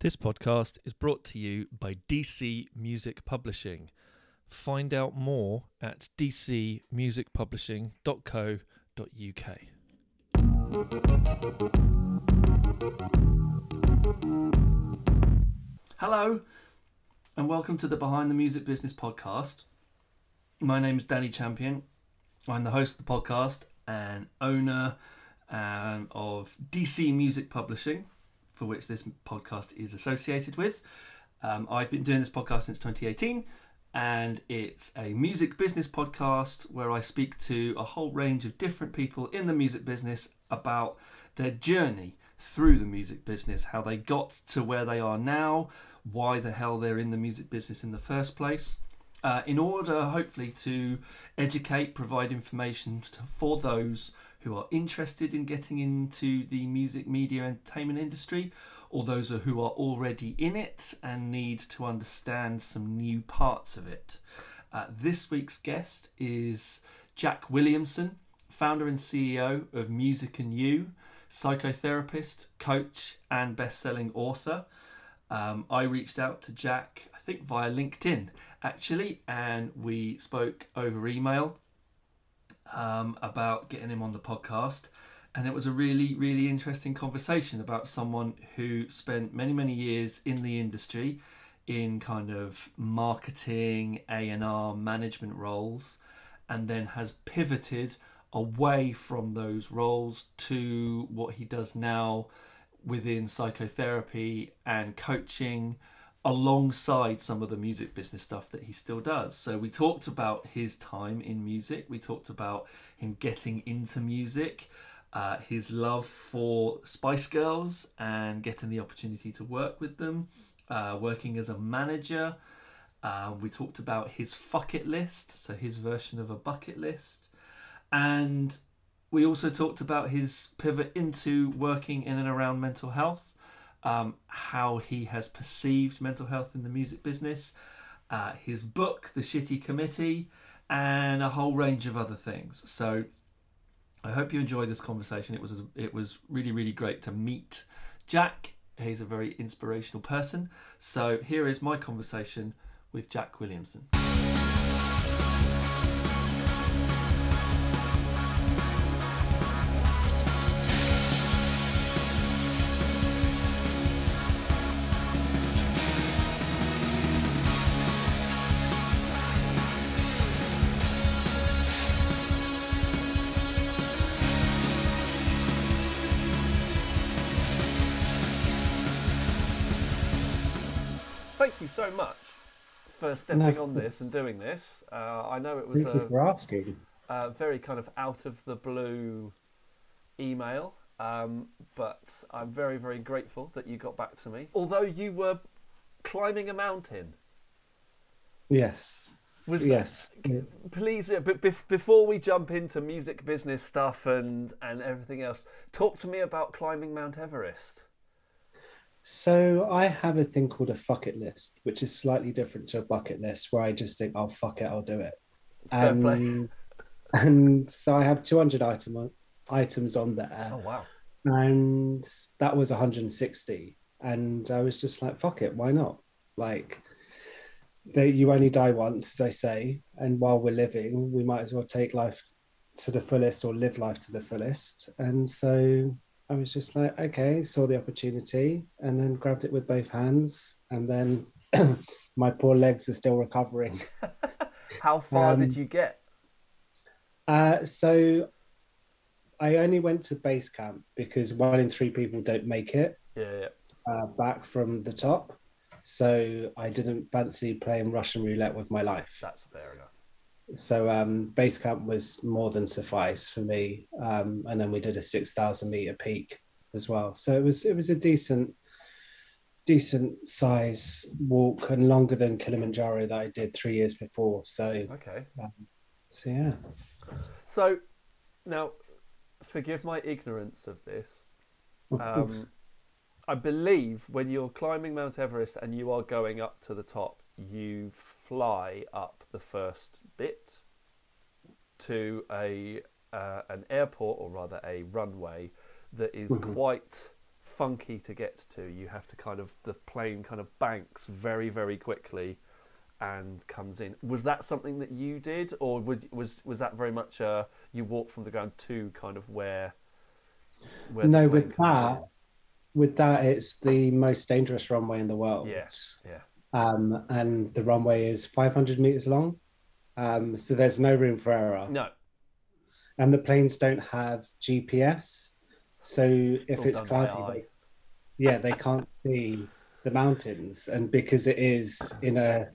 This podcast is brought to you by DC Music Publishing. Find out more at dcmusicpublishing.co.uk. Hello, and welcome to the Behind the Music Business podcast. My name is Danny Champion. I'm the host of the podcast and owner um, of DC Music Publishing, for which this podcast is associated with. Um, I've been doing this podcast since 2018, and it's a music business podcast where I speak to a whole range of different people in the music business about their journey through the music business, how they got to where they are now, why the hell they're in the music business in the first place. Uh, in order, hopefully, to educate, provide information for those who are interested in getting into the music media entertainment industry, or those who are already in it and need to understand some new parts of it. Uh, this week's guest is Jack Williamson, founder and CEO of Music and You, psychotherapist, coach, and best-selling author. Um, I reached out to Jack, I think via LinkedIn actually, and we spoke over email um, about getting him on the podcast. And it was a really, really interesting conversation about someone who spent many, many years in the industry in kind of marketing, A&R, management roles, and then has pivoted away from those roles to what he does now within psychotherapy and coaching alongside some of the music business stuff that he still does. So we talked about his time in music, we talked about him getting into music, uh, his love for Spice Girls and getting the opportunity to work with them, uh, working as a manager. Uh, we talked about his fuck it list, so his version of a bucket list. And we also talked about his pivot into working in and around mental health, um, how he has perceived mental health in the music business, uh, his book, The Shitty Committee, and a whole range of other things. So I hope you enjoyed this conversation. It was it was really really great to meet Jack. He's a very inspirational person. So here is my conversation with Jack Williamson. For stepping No, on this and doing this. Uh, I know it was a, for asking. a very kind of out of the blue email, um, but I'm very, very grateful that you got back to me. Although you were climbing a mountain. Yes. Was Yes. please, uh, but before we jump into music business stuff and, and everything else, talk to me about climbing Mount Everest. So I have a thing called a fuck it list, which is slightly different to a bucket list where I just think, oh, fuck it, I'll do it. And, and so I have 200 item, items on there. Oh, wow. And that was 160. And I was just like, fuck it, why not? Like, they, you only die once, as I say. And while we're living, we might as well take life to the fullest or live life to the fullest. And so I was just like, okay, saw the opportunity and then grabbed it with both hands. And then my poor legs are still recovering. How far did Um, you get? Uh, so I only went to base camp because one in three people don't make it Yeah, yeah. uh, back from the top. So I didn't fancy playing Russian roulette with my life. That's fair enough. So um, base camp was more than suffice for me, um, and then we did a six thousand meter peak as well. So it was it was a decent, decent size walk and longer than Kilimanjaro that I did three years before. So Okay. so yeah, So, now, forgive my ignorance of this. of Um. I believe when you're climbing Mount Everest and you are going up to the top, you fly up the first bit to a uh, an airport, or rather a runway, that is Mhm. quite funky to get to. You have to kind of the plane kind of banks very very quickly and comes in. Was that something that you did, or was was, was that very much uh, you walked from the ground to kind of where? where no, with that, in? with that, it's the most dangerous runway in the world. Yes, yeah. Um, and the runway is 500 meters long, um, so there's no room for error. No. And the planes don't have GPS, so it's if it's cloudy, they, yeah, they can't see the mountains, and because it is in a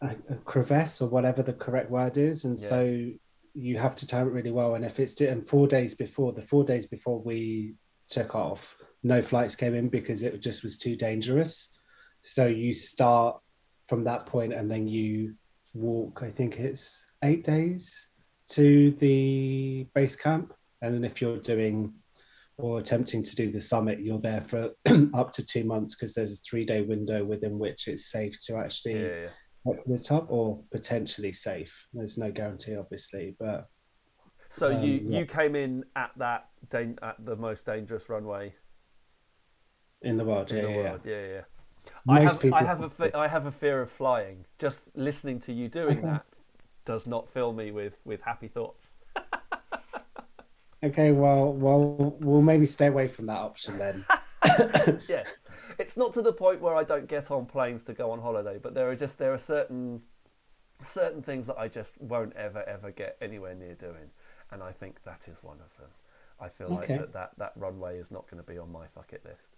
a, a crevasse or whatever the correct word is, and yeah. so you have to time it really well. And if it's and four days before the four days before we took off, no flights came in because it just was too dangerous. So you start from that point and then you walk. I think it's eight days to the base camp, and then if you're doing or attempting to do the summit, you're there for up to two months because there's a three day window within which it's safe to actually yeah, yeah up to the top or potentially safe. There's no guarantee, obviously, but. So um, you you came in at that at the most dangerous runway in the world. In yeah, the yeah, world. yeah, yeah. Most I have people... I have a I have a fear of flying. Just listening to you doing that does not fill me with with happy thoughts. okay, well, well, we'll maybe stay away from that option then. yes it's not to the point where I don't get on planes to go on holiday, but there are just there are certain certain things that I just won't ever ever get anywhere near doing, and I think that is one of them. I feel okay. like that, that that runway is not going to be on my bucket list.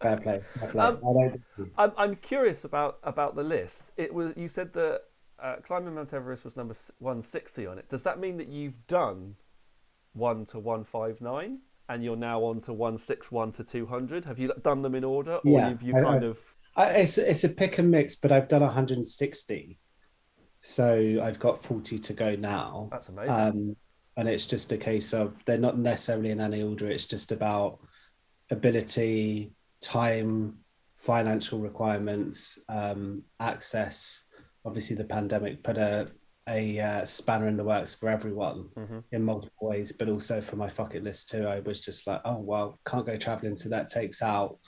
Fair play. Fair play. Um, I'm, I'm curious about about the list. It was you said that uh, climbing Mount Everest was number 160 on it. Does that mean that you've done one to 159? and you're now on to 161 to 200 have you done them in order or yeah, have you kind I, of I, it's, it's a pick and mix but i've done 160 so i've got 40 to go now that's amazing um, and it's just a case of they're not necessarily in any order it's just about ability time financial requirements um, access obviously the pandemic put a a uh, spanner in the works for everyone mm-hmm. in multiple ways, but also for my bucket list too. I was just like, oh well, can't go traveling, so that takes out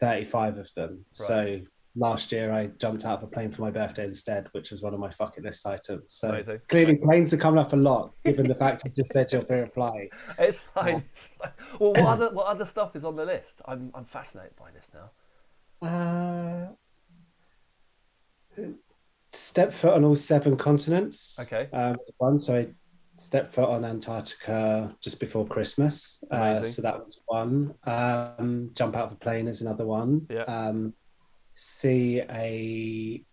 thirty-five of them. Right. So last year I jumped out of a plane for my birthday instead, which was one of my bucket list items. So Amazing. clearly planes are coming up a lot, given the fact you just said you're fear flying. It's fine. Yeah. Well, what other what other stuff is on the list? I'm I'm fascinated by this now. Uh, step foot on all seven continents. Okay. Um, one, so I stepped foot on Antarctica just before Christmas. Uh, so that was one. Um, jump out of a plane is another one. Yeah. Um, see a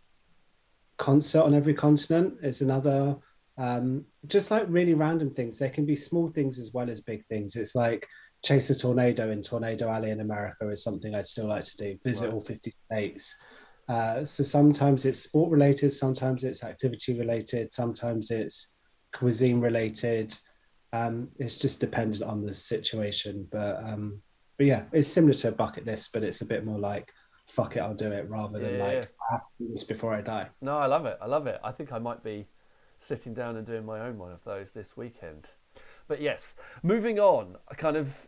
concert on every continent is another. Um, just like really random things. There can be small things as well as big things. It's like chase a tornado in Tornado Alley in America is something I'd still like to do. Visit right. all 50 states. Uh, so sometimes it's sport related, sometimes it's activity related, sometimes it's cuisine related. Um, it's just dependent on the situation, but um, but yeah, it's similar to a bucket list, but it's a bit more like fuck it, I'll do it rather than yeah, like yeah. I have to do this before I die. No, I love it. I love it. I think I might be sitting down and doing my own one of those this weekend. But yes, moving on. Kind of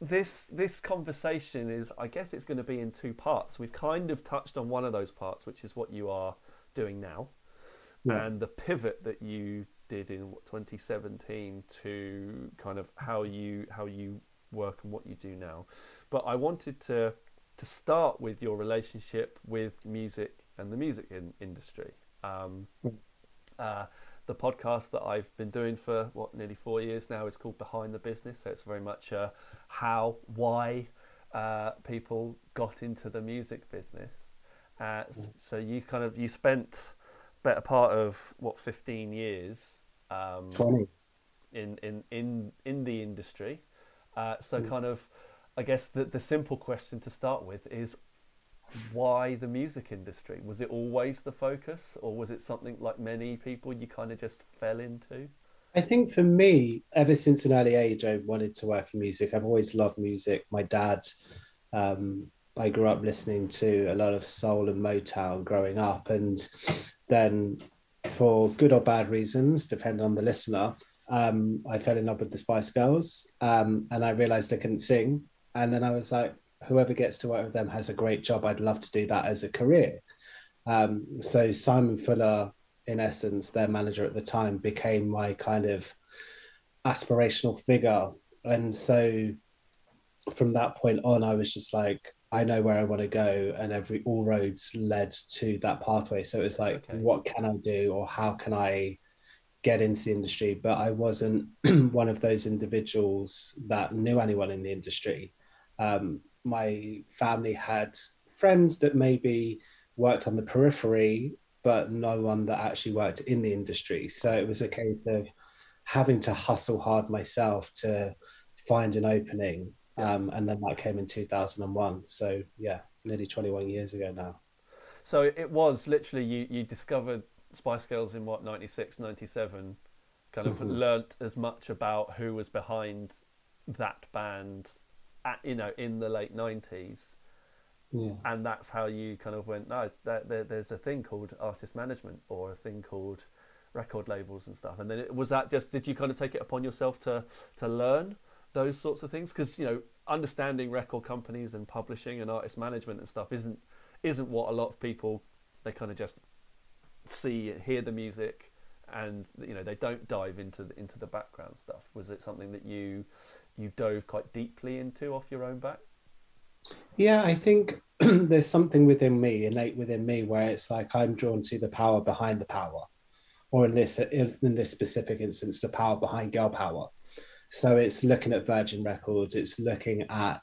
this this conversation is I guess it's going to be in two parts. We've kind of touched on one of those parts, which is what you are doing now, yeah. and the pivot that you did in 2017 to kind of how you how you work and what you do now. But I wanted to to start with your relationship with music and the music in, industry. Um, uh, the podcast that I've been doing for what nearly four years now is called Behind the Business. So it's very much uh, how, why uh, people got into the music business. Uh, so you kind of you spent better part of what 15 years um, in in in in the industry. Uh, so mm. kind of, I guess the the simple question to start with is why the music industry? Was it always the focus, or was it something like many people you kind of just fell into? I think for me, ever since an early age, I wanted to work in music. I've always loved music. My dad, um, I grew up listening to a lot of soul and Motown growing up, and then for good or bad reasons, depending on the listener, um, I fell in love with the Spice Girls, um, and I realized I couldn't sing. And then I was like, whoever gets to work with them has a great job. I'd love to do that as a career. Um, so Simon Fuller, in essence, their manager at the time, became my kind of aspirational figure. And so from that point on, I was just like, I know where I want to go, and every all roads led to that pathway. So it was like, okay. what can I do, or how can I get into the industry? But I wasn't one of those individuals that knew anyone in the industry. Um, my family had friends that maybe worked on the periphery, but no one that actually worked in the industry. So it was a case of having to hustle hard myself to find an opening. Um, and then that came in 2001. So yeah, nearly 21 years ago now. So it was literally you, you discovered Spice Girls in what, 96, 97, kind of mm-hmm. learnt as much about who was behind that band at, you know, in the late 90s. Yeah. And that's how you kind of went, no, there, there, there's a thing called artist management or a thing called record labels and stuff. And then it, was that just did you kind of take it upon yourself to to learn those sorts of things? Because you know, understanding record companies and publishing and artist management and stuff isn't isn't what a lot of people they kind of just see hear the music and you know they don't dive into the, into the background stuff. Was it something that you you dove quite deeply into off your own back? Yeah, I think there's something within me, innate within me, where it's like I'm drawn to the power behind the power or in this in this specific instance, the power behind girl power. So it's looking at Virgin Records, it's looking at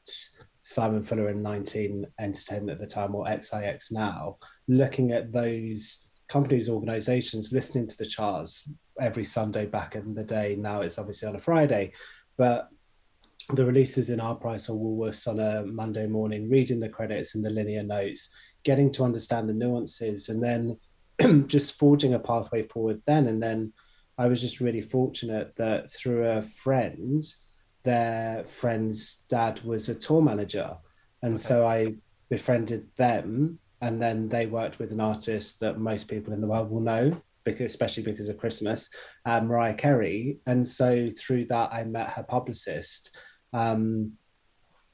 Simon Fuller and 19 Entertainment at the time, or XIX now, looking at those companies, organizations, listening to the charts every Sunday back in the day. Now it's obviously on a Friday, but the releases in Our Price or Woolworths on a Monday morning, reading the credits and the liner notes, getting to understand the nuances, and then just forging a pathway forward then. And then I was just really fortunate that through a friend, their friend's dad was a tour manager. And okay. so I befriended them. And then they worked with an artist that most people in the world will know, because, especially because of Christmas, uh, Mariah Carey. And so through that, I met her publicist. Um,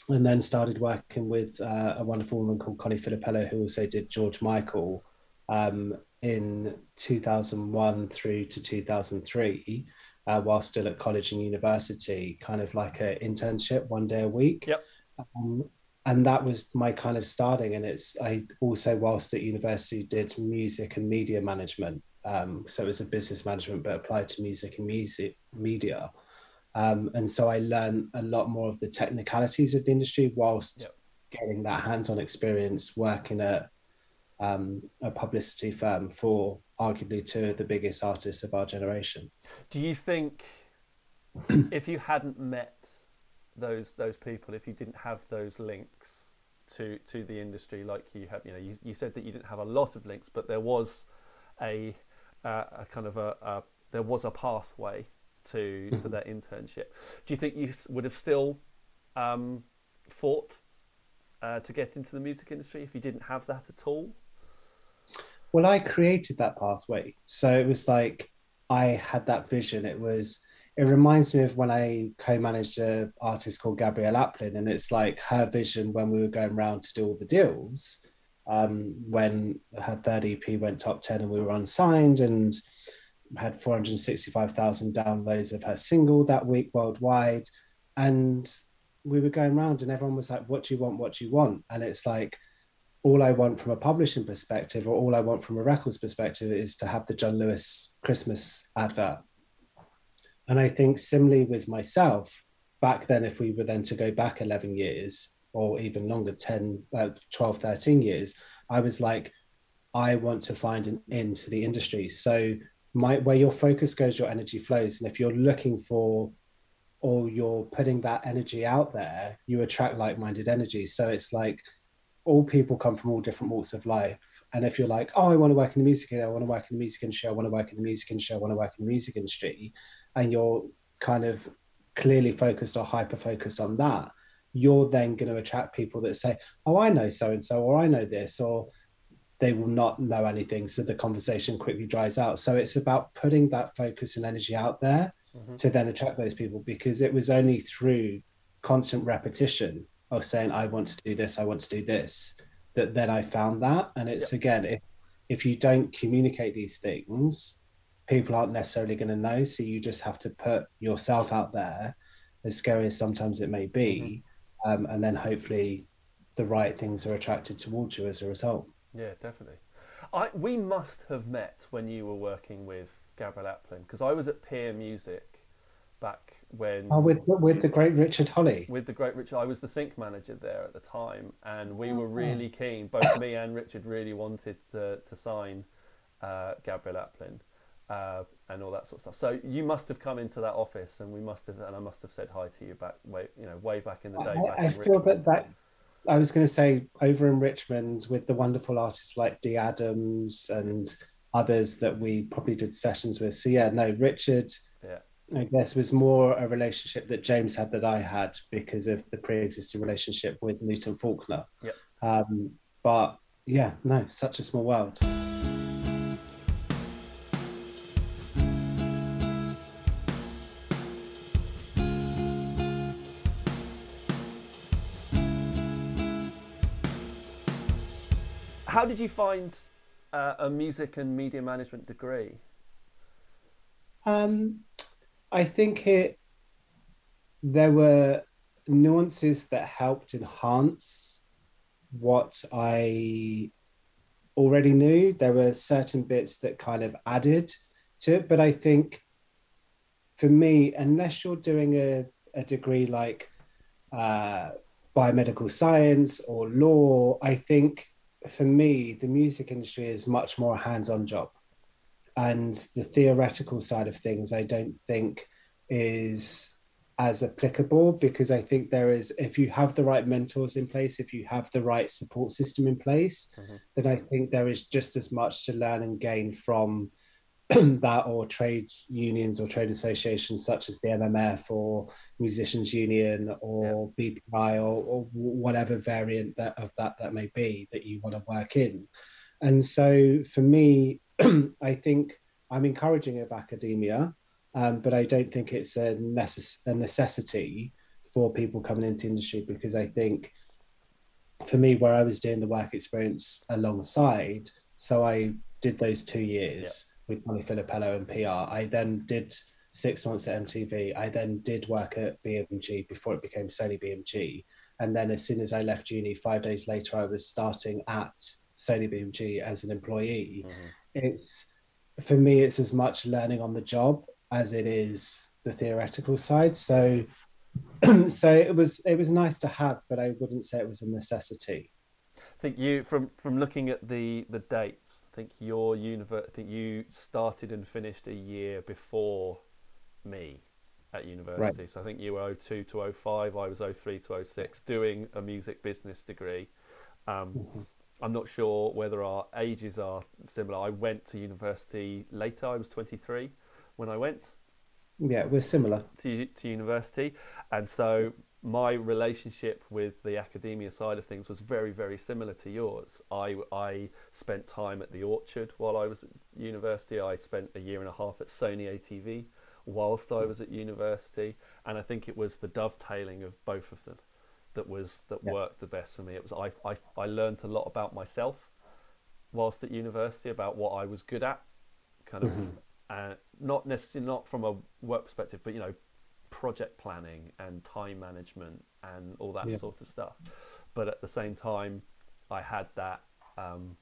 and then started working with uh, a wonderful woman called Connie Filippello, who also did George Michael. Um, in 2001 through to 2003 uh, while still at college and university kind of like an internship one day a week yep. Um, and that was my kind of starting and it's i also whilst at university did music and media management um, so it was a business management but applied to music and music media um, and so i learned a lot more of the technicalities of the industry whilst yep. getting that hands-on experience working at um, a publicity firm for arguably two of the biggest artists of our generation. Do you think if you hadn't met those those people, if you didn't have those links to to the industry like you have, you know, you, you said that you didn't have a lot of links, but there was a uh, a kind of a, a, there was a pathway to to mm-hmm. that internship. Do you think you would have still um, fought uh, to get into the music industry if you didn't have that at all? Well, I created that pathway. So it was like I had that vision. It was, it reminds me of when I co managed an artist called Gabrielle Aplin, and it's like her vision when we were going around to do all the deals. Um, when her third EP went top 10 and we were unsigned and had 465,000 downloads of her single that week worldwide. And we were going around and everyone was like, What do you want? What do you want? And it's like, all I want from a publishing perspective or all I want from a records perspective is to have the John Lewis Christmas advert. And I think similarly with myself, back then, if we were then to go back 11 years or even longer, 10, uh, 12, 13 years, I was like, I want to find an end to the industry. So my where your focus goes, your energy flows. And if you're looking for or you're putting that energy out there, you attract like-minded energy. So it's like all people come from all different walks of life. And if you're like, oh, I want to work in the music industry, I want to work in the music industry, I want to work in the music industry, I want to work in the music industry, and you're kind of clearly focused or hyper focused on that, you're then going to attract people that say, oh, I know so and so, or I know this, or they will not know anything. So the conversation quickly dries out. So it's about putting that focus and energy out there mm-hmm. to then attract those people because it was only through constant repetition of saying I want to do this, I want to do this, that then I found that. And it's yep. again, if if you don't communicate these things, people aren't necessarily going to know. So you just have to put yourself out there, as scary as sometimes it may be, mm-hmm. um, and then hopefully the right things are attracted towards you as a result. Yeah, definitely. I we must have met when you were working with Gabrielle Aplin because I was at Peer Music back when oh, with with the great Richard Holly. With the great Richard, I was the sync manager there at the time, and we were really keen. Both me and Richard really wanted to to sign uh, Gabrielle Aplin. Uh, and all that sort of stuff. So you must have come into that office, and we must have, and I must have said hi to you back way, you know, way back in the day. I, I feel that that I was going to say over in Richmond with the wonderful artists like Dee Adams and others that we probably did sessions with. So yeah, no, Richard I guess was more a relationship that James had that I had because of the pre-existing relationship with Newton Faulkner. Yeah. Um, but yeah, no, such a small world. How did you find uh, a music and media management degree? Um, I think it there were nuances that helped enhance what I already knew. There were certain bits that kind of added to it, but I think for me, unless you're doing a, a degree like uh, biomedical science or law, I think for me, the music industry is much more a hands on job and the theoretical side of things i don't think is as applicable because i think there is if you have the right mentors in place if you have the right support system in place mm-hmm. then i think there is just as much to learn and gain from that or trade unions or trade associations such as the mmf or musicians union or yeah. bpi or, or, whatever variant that, of that that may be that you want to work in and so for me I think I'm encouraging of academia, um, but I don't think it's a, necess- a necessity for people coming into industry because I think for me, where I was doing the work experience alongside, so I did those two years yeah. With Molly Filippello and PR. I then did six months at MTV. I then did work at BMG before it became Sony BMG. And then as soon as I left uni, five days later, I was starting at Sony BMG as an employee. Mm-hmm it's for me it's as much learning on the job as it is the theoretical side so so it was it was nice to have but i wouldn't say it was a necessity i think you from from looking at the the dates i think your universe i think you started and finished a year before me at university right. so i think you were 02 to 05 i was 03 to 06 doing a music business degree um, mm-hmm. I'm not sure whether our ages are similar. I went to university later. I was 23 when I went. Yeah, we're similar to to university, and so my relationship with the academia side of things was very very similar to yours. I I spent time at the Orchard while I was at university. I spent a year and a half at Sony ATV whilst I was at university, and I think it was the dovetailing of both of them that was that yeah. worked the best for me. It was I, I I learned a lot about myself whilst at university about what I was good at, kind of, mm-hmm. uh, not necessarily not from a work perspective, but you know, project planning and time management and all that yeah. sort of stuff. But at the same time, I had that um,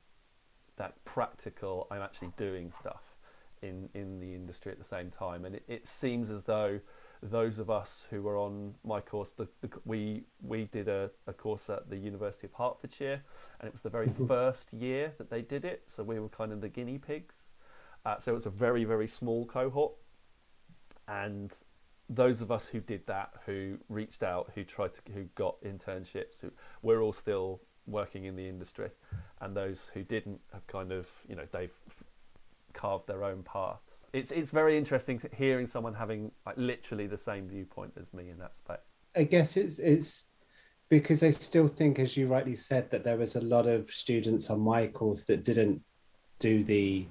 that practical. I'm actually doing stuff in in the industry at the same time, and it, it seems as though those of us who were on my course, the, the, we we did a, a, course at the University of Hertfordshire, and it was the very mm-hmm. first year that they did it. So we were kind of the guinea pigs. Uh, so it's a very very small cohort, and those of us who did that, who reached out, who tried to, who got internships, who, we're all still working in the industry, and those who didn't have kind of you know they've carved their own paths. It's it's very interesting hearing someone having like literally the same viewpoint as me in that aspect. I guess it's it's because I still think, as you rightly said, that there was a lot of students on my course that didn't do the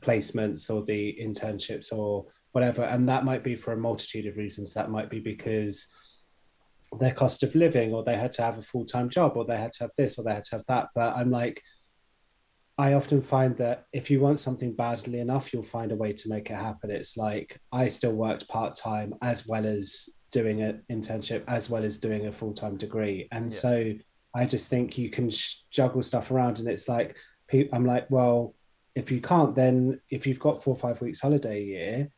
placements or the internships or whatever, and that might be for a multitude of reasons. That might be because their cost of living or they had to have a full-time job or they had to have this or they had to have that but i'm like i often find that if you want something badly enough you'll find a way to make it happen it's like i still worked part-time as well as doing an internship as well as doing a full-time degree and yeah. so i just think you can juggle stuff around and it's like i'm like well if you can't then if you've got four or five weeks holiday a year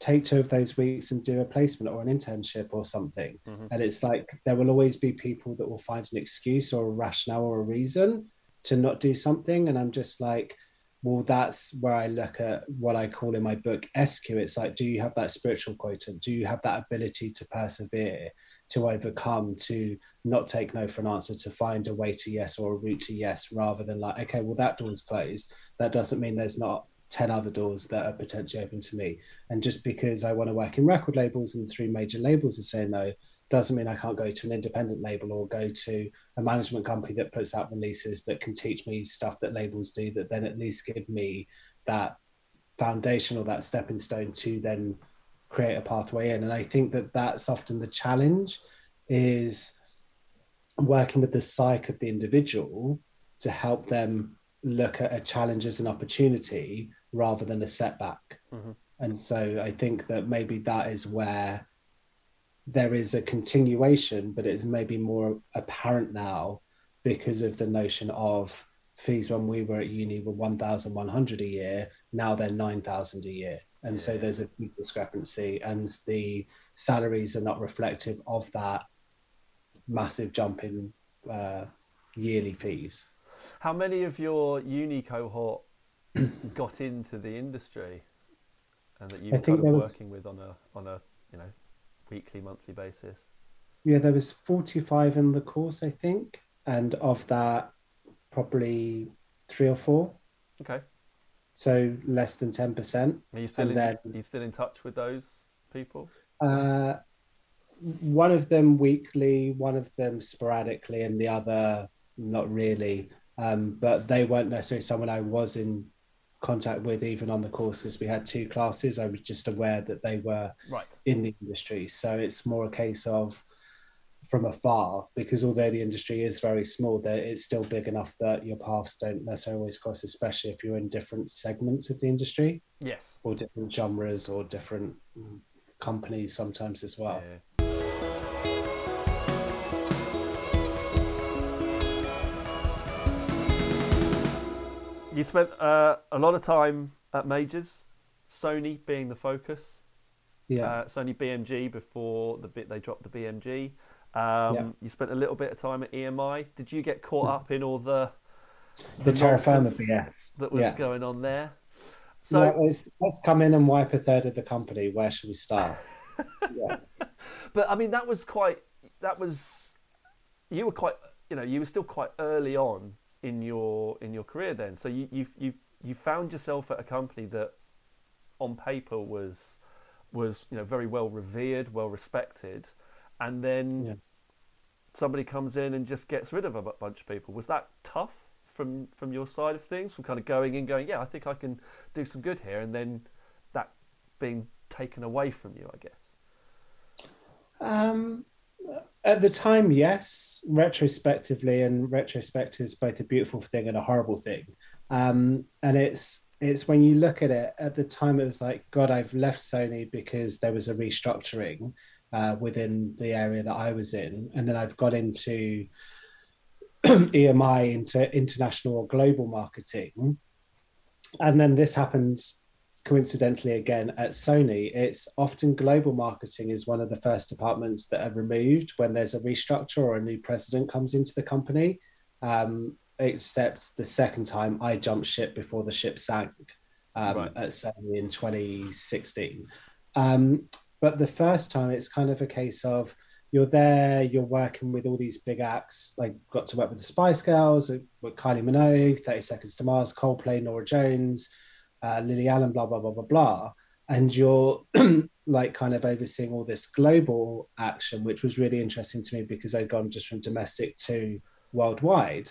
take two of those weeks and do a placement or an internship or something. Mm-hmm. And it's like there will always be people that will find an excuse or a rationale or a reason to not do something. And I'm just like, well, that's where I look at what I call in my book SQ. It's like, do you have that spiritual quotient? Do you have that ability to persevere, to overcome, to not take no for an answer, to find a way to yes or a route to yes, rather than like, okay, well, that door's closed. That doesn't mean there's not 10 other doors that are potentially open to me. And just because I want to work in record labels and three major labels are saying no, doesn't mean I can't go to an independent label or go to a management company that puts out releases that can teach me stuff that labels do that then at least give me that foundation or that stepping stone to then create a pathway in. And I think that that's often the challenge is working with the psyche of the individual to help them look at a challenge as an opportunity rather than a setback. Mm-hmm. And so I think that maybe that is where there is a continuation, but it's maybe more apparent now because of the notion of fees when we were at uni were 1,100 a year. Now they're 9,000 a year. And yeah. so there's a big discrepancy, and the salaries are not reflective of that massive jump in uh, yearly fees. How many of your uni cohort got into the industry and that you were kind of was, working with on a on a you know weekly monthly basis? Yeah there was 45 in the course i think and of that probably three or four. Okay. So less than 10% are you still and in, then, are you still in touch with those people? Uh one of them weekly one of them sporadically and the other not really. Um, but they weren't necessarily someone I was in contact with even on the course because we had two classes. I was just aware that they were right. in the industry. So it's more a case of from afar because although the industry is very small, there it's still big enough that your paths don't necessarily always cross, especially if you're in different segments of the industry. Yes. Or different genres or different mm, companies sometimes as well. Yeah. You spent uh, a lot of time at majors, Sony being the focus. Yeah. Uh, Sony BMG before the bit they dropped the BMG. Um, yeah. You spent a little bit of time at EMI. Did you get caught up in all the the, the terra firma BS that was yeah. going on there? So let's, let's come in and wipe a third of the company. Where should we start? yeah. But I mean, that was quite. That was you were quite. You know, you were still quite early on in your in your career then. So you you you you found yourself at a company that on paper was was you know very well revered, well respected, and then yeah. somebody comes in and just gets rid of a bunch of people. Was that tough from from your side of things? From kind of going in, going, yeah, I think I can do some good here, and then that being taken away from you, I guess. Um, at the time, yes. Retrospectively, and retrospect is both a beautiful thing and a horrible thing. Um, and it's it's when you look at it at the time, it was like, God, I've left Sony because there was a restructuring uh, within the area that I was in, and then I've got into EMI into international or global marketing, and then this happens coincidentally again at Sony, it's often global marketing is one of the first departments that are removed when there's a restructure or a new president comes into the company. Um, except the second time I jumped ship before the ship sank um, right. at Sony in 2016. Um, but the first time, it's kind of a case of you're there, you're working with all these big acts. Like got to work with the Spice Girls, with Kylie Minogue, 30 Seconds to Mars, Coldplay, Norah Jones, uh, Lily Allen, blah, blah, blah, blah, blah. And you're like kind of overseeing all this global action, which was really interesting to me because I'd gone just from domestic to worldwide.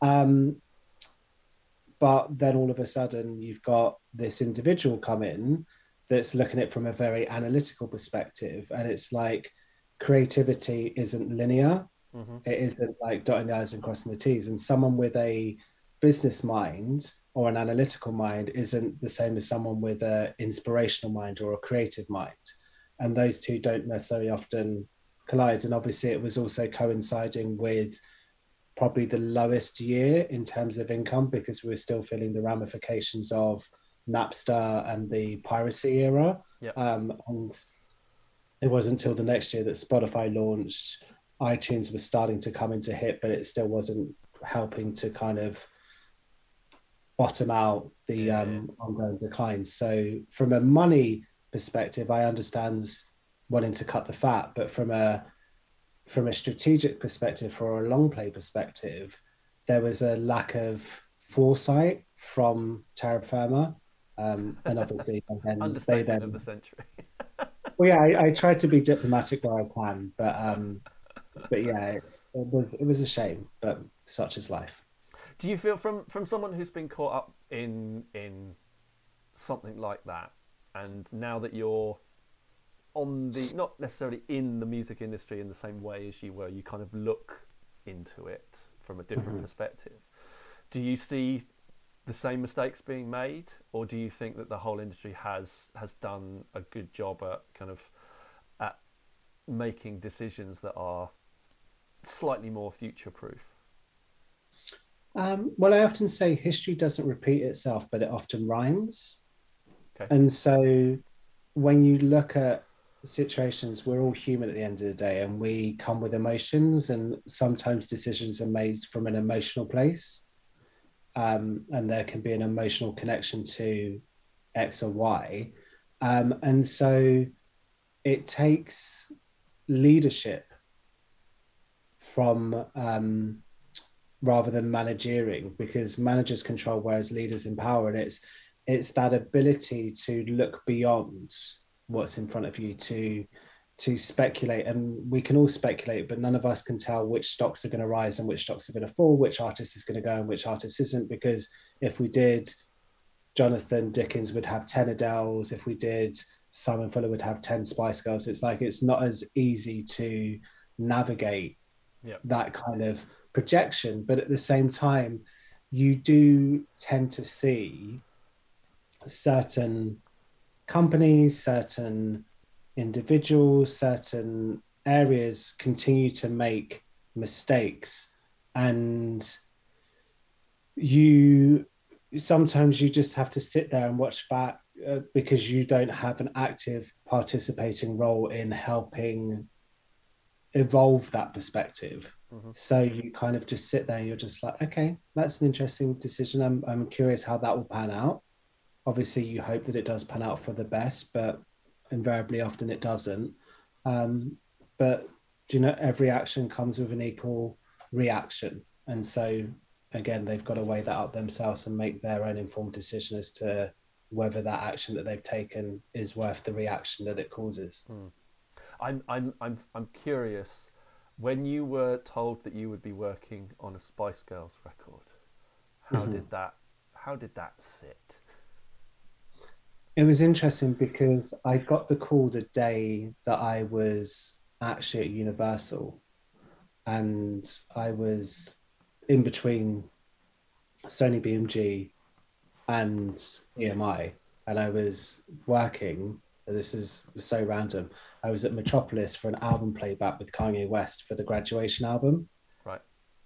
Um, but then all of a sudden, you've got this individual come in that's looking at it from a very analytical perspective. And it's like, creativity isn't linear. Mm-hmm. It isn't like dotting the i's and crossing the t's. And someone with a business mind or an analytical mind isn't the same as someone with an inspirational mind or a creative mind. And those two don't necessarily often collide. And obviously, it was also coinciding with probably the lowest year in terms of income because we are still feeling the ramifications of Napster and the piracy era. Yep. Um, and it wasn't until the next year that Spotify launched. iTunes was starting to come into hit, but it still wasn't helping to kind of bottom out the um, ongoing decline. So, from a money perspective, I understand wanting to cut the fat, but from a from a strategic perspective or a long play perspective, there was a lack of foresight from Terra Firma. Um, and obviously, and they then, of the century. well, yeah, I, I try to be diplomatic where I can, but um, but yeah, it's, it was it was a shame, but such is life. Do you feel from from someone who's been caught up in in something like that, and now that you're on the not necessarily in the music industry in the same way as you were, you kind of look into it from a different mm-hmm. perspective. Do you see the same mistakes being made, or do you think that the whole industry has has done a good job at kind of at making decisions that are slightly more future proof? Um, well, I often say history doesn't repeat itself, but it often rhymes. Okay. And so when you look at situations, we're all human at the end of the day and we come with emotions, and sometimes decisions are made from an emotional place. Um, and there can be an emotional connection to X or Y. Um, and so it takes leadership from um, rather than managing because managers control whereas leaders empower and it's it's that ability to look beyond what's in front of you to to speculate. And we can all speculate but none of us can tell which stocks are going to rise and which stocks are going to fall which artist is going to go and which artist isn't because if we did jonathan dickins would have 10 adeles if we did simon fuller would have 10 spice girls. It's like it's not as easy to navigate yep. that kind of projection, but at the same time, you do tend to see certain companies, certain individuals, certain areas continue to make mistakes. And you sometimes you just have to sit there and watch back uh, because you don't have an active participating role in helping evolve that perspective. Mm-hmm. So you kind of just sit there and you're just like, okay, that's an interesting decision. I'm, I'm curious how that will pan out. Obviously, you hope that it does pan out for the best, but invariably, often it doesn't. Um, but you know, every action comes with an equal reaction. And so, again, they've got to weigh that up themselves and make their own informed decision as to whether that action that they've taken is worth the reaction that it causes. Mm. I'm, I'm, I'm, I'm curious when you were told that you would be working on a Spice Girls record, how mm-hmm. did that how did that sit? It was interesting because I got the call the day that I was actually at Universal and I was in between Sony BMG and EMI and I was working this is so random. I was at Metropolis for an album playback with Kanye West for the graduation album. Right.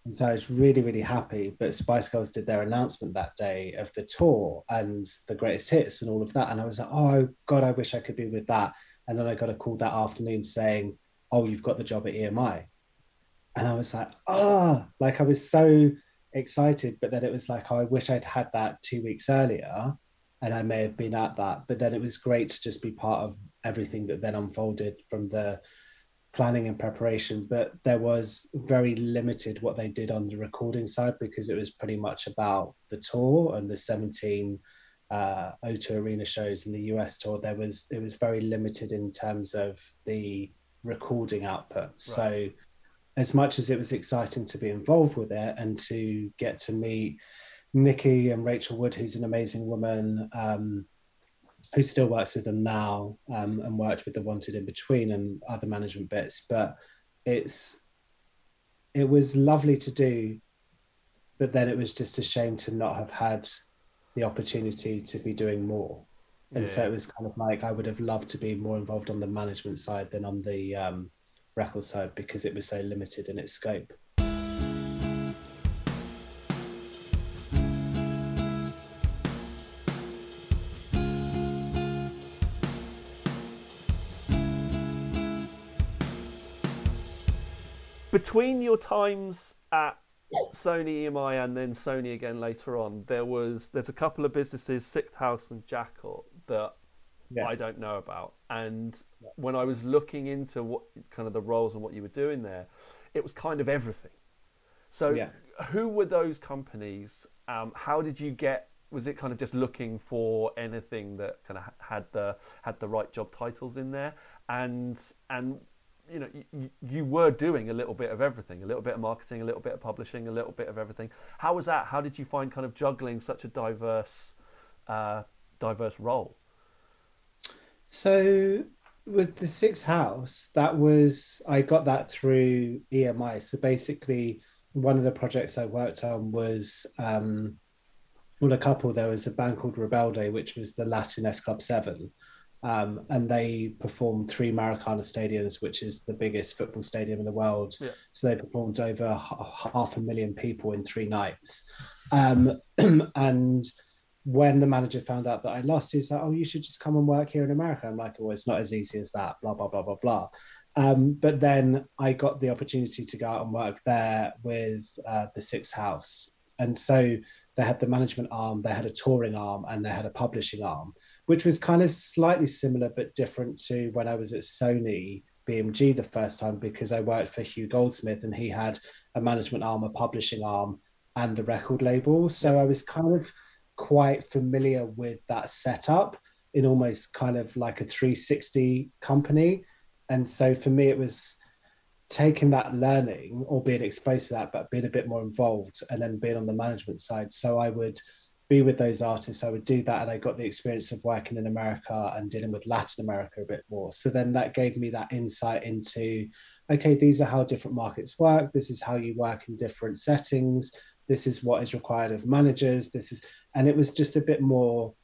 And so I was really, really happy. But Spice Girls did their announcement that day of the tour and the greatest hits and all of that. And I was like, oh, God, I wish I could be with that. And then I got a call that afternoon saying, oh, you've got the job at EMI. And I was like, ah, oh, like I was so excited. But then it was like, oh, I wish I'd had that two weeks earlier and I may have been at that. But then it was great to just be part of everything that then unfolded from the planning and preparation. But there was very limited what they did on the recording side because it was pretty much about the tour and the 17 uh, O2 Arena shows in the US tour. There was it was very limited in terms of the recording output. Right. So as much as it was exciting to be involved with it and to get to meet Nikki and Rachel Wood, who's an amazing woman, um, who still works with them now um, and worked with the Wanted in between and other management bits. But it's it was lovely to do, but then it was just a shame to not have had the opportunity to be doing more. And yeah. so it was kind of like I would have loved to be more involved on the management side than on the um, record side because it was so limited in its scope. Between your times at Sony EMI and then Sony again later on, there was there's a couple of businesses, Sixth House and Jackal, that yeah. I don't know about. And yeah. when I was looking into what kind of the roles and what you were doing there, it was kind of everything. So, yeah. who were those companies? Um, how did you get? Was it kind of just looking for anything that kind of had the had the right job titles in there? And and you know you, you were doing a little bit of everything a little bit of marketing a little bit of publishing a little bit of everything. How was that? How did you find kind of juggling such a diverse uh, diverse role? So with the sixth house that was i got that through emi so basically one of the projects i worked on was um well a couple there was a band called rebelde which was the latin s club 7 um, and they performed three Maracana stadiums, which is the biggest football stadium in the world. Yeah. So they performed over half a million people in three nights. Um, and when the manager found out that I lost, he's like, "Oh, you should just come and work here in America." I'm like, "Oh, it's not as easy as that." Blah blah blah blah blah. Um, but then I got the opportunity to go out and work there with uh, the Sixth House, and so they had the management arm, they had a touring arm, and they had a publishing arm which was kind of slightly similar but different to when I was at Sony BMG the first time because I worked for Hugh Goldsmith and he had a management arm, a publishing arm, and the record label. So I was kind of quite familiar with that setup in almost kind of like a 360 company. And so for me, it was taking that learning or being exposed to that, but being a bit more involved and then being on the management side. So I would be with those artists, I would do that. And I got the experience of working in America and dealing with Latin America a bit more. So then that gave me that insight into okay, these are how different markets work. This is how you work in different settings. This is what is required of managers. This is, and it was just a bit more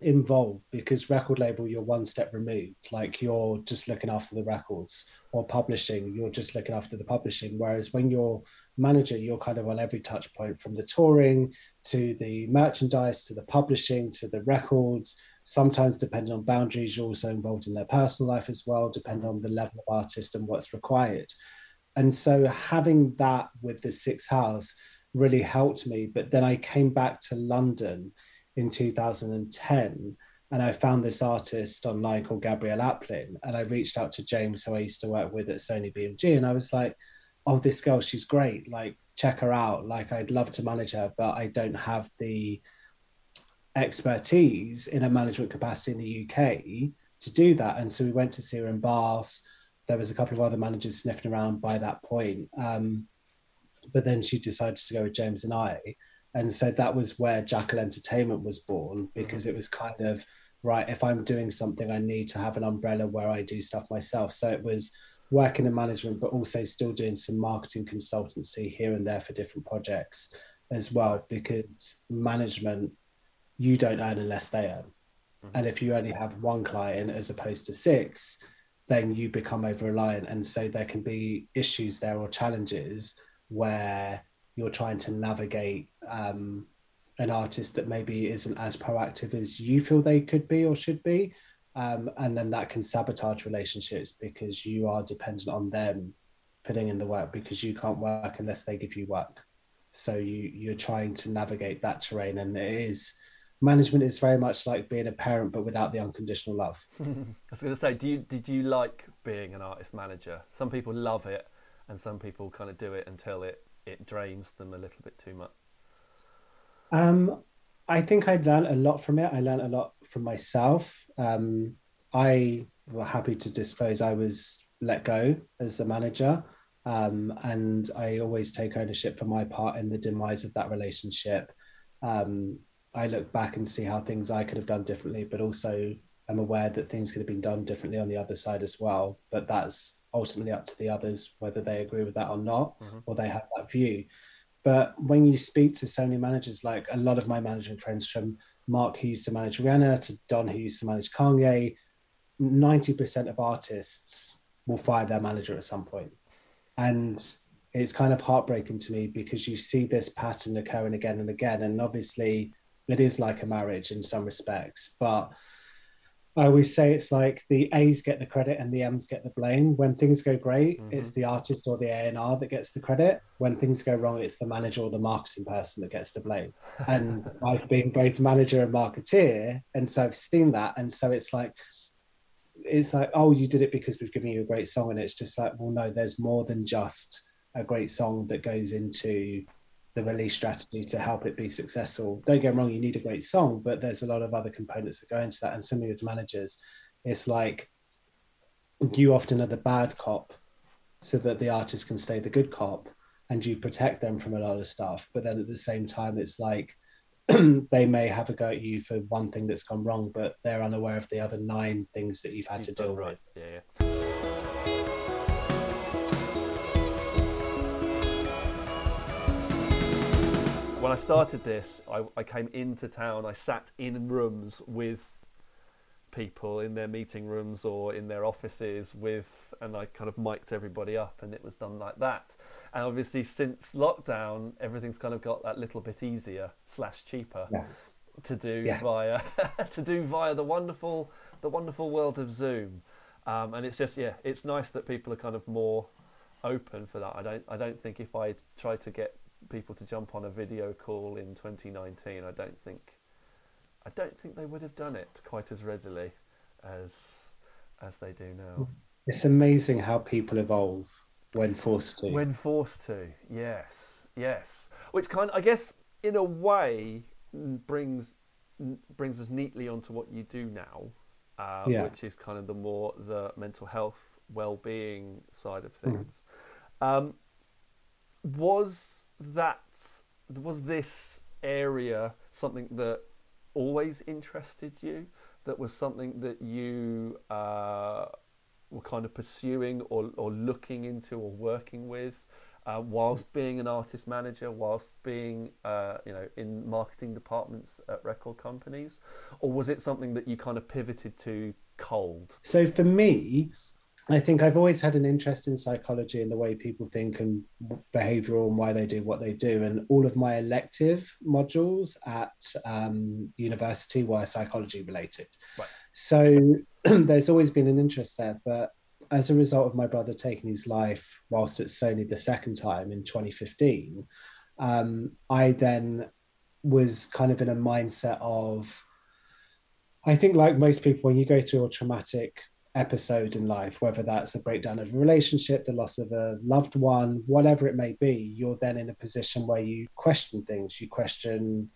involved because record label you're one step removed like you're just looking after the records or publishing you're just looking after the publishing whereas when you're manager you're kind of on every touch point from the touring to the merchandise to the publishing to the records sometimes depending on boundaries you're also involved in their personal life as well depending on the level of artist and what's required and so having that with the six house really helped me but then i came back to london in 2010 and I found this artist online called Gabrielle Aplin. And I reached out to James, who I used to work with at Sony BMG, and I was like, "Oh, this girl, she's great. Like, check her out. Like, I'd love to manage her, but I don't have the expertise in a management capacity in the UK to do that." And so we went to see her in Bath. There was a couple of other managers sniffing around by that point, um, but then she decided to go with James and I and so that was where Jackal Entertainment was born because it was kind of right. If I'm doing something, I need to have an umbrella where I do stuff myself. So it was working in management, but also still doing some marketing consultancy here and there for different projects as well. Because management, you don't earn unless they earn, mm-hmm. and if you only have one client as opposed to six, then you become over reliant, and so there can be issues there or challenges where you're trying to navigate um, an artist that maybe isn't as proactive as you feel they could be or should be. Um, and then that can sabotage relationships because you are dependent on them putting in the work because you can't work unless they give you work. So you you're trying to navigate that terrain, and it is management is very much like being a parent, but without the unconditional love. I was going to say, do you did you like being an artist manager? Some people love it, and some people kind of do it until it it drains them a little bit too much? Um, I think I learned a lot from it. I learned a lot from myself. Um, I were happy to disclose I was let go as the manager. Um, and I always take ownership for my part in the demise of that relationship. Um, I look back and see how things I could have done differently, but also I'm aware that things could have been done differently on the other side as well. But that's ultimately up to the others whether they agree with that or not, mm-hmm. or they have that view. But when you speak to so many managers, like a lot of my management friends from Mark, who used to manage Rihanna, to Don, who used to manage Kanye, 90% of artists will fire their manager at some point. And it's kind of heartbreaking to me because you see this pattern occurring again and again. And obviously, it is like a marriage in some respects. But I always say it's like the A's get the credit and the M's get the blame. When things go great, mm-hmm. it's the artist or the A&R that gets the credit. When things go wrong, it's the manager or the marketing person that gets the blame. And I've been both manager and marketeer, and so I've seen that. And so it's like, it's like, oh, you did it because we've given you a great song, and it's just like, well, no, there's more than just a great song that goes into the release strategy to help it be successful. Don't get wrong, you need a great song, but there's a lot of other components that go into that. And similarly with managers, it's like you often are the bad cop so that the artist can stay the good cop and you protect them from a lot of stuff. But then at the same time, it's like they may have a go at you for one thing that's gone wrong, but they're unaware of the other nine things that you've had you've to deal right. with. Yeah, yeah. When I started this, I, I, came into town. I sat in rooms with people in their meeting rooms or in their offices with, and I kind of mic'd everybody up, and it was done like that. And obviously, since lockdown, everything's kind of got that little bit easier slash cheaper yeah. to do yes. via to do via the wonderful the wonderful world of Zoom. Um, and it's just yeah, it's nice that people are kind of more open for that. I don't I don't think if I try to get people to jump on a video call in 2019, I don't think I don't think they would have done it quite as readily as as they do now. It's amazing how people evolve when forced to. When forced to, yes, yes. Which kind, I guess, in a way, brings brings us neatly onto what you do now, uh, yeah. which is kind of the more the mental health well-being side of mm. things. Mm. Um, was that was this area something that always interested you? That was something that you uh, were kind of pursuing or, or looking into or working with? Uh, whilst being an artist manager, whilst being uh, you know in marketing departments at record companies, or was it something that you kind of pivoted to cold? So for me, I think I've always had an interest in psychology and the way people think and behavioral and why they do what they do. And all of my elective modules at um, university were psychology related. Right. So there's always been an interest there. But as a result of my brother taking his life whilst at Sony the second time in 2015, um, I then was kind of in a mindset of, I think, like most people, when you go through a traumatic episode in life, whether that's a breakdown of a relationship, the loss of a loved one, whatever it may be, you're then in a position where you question things. You question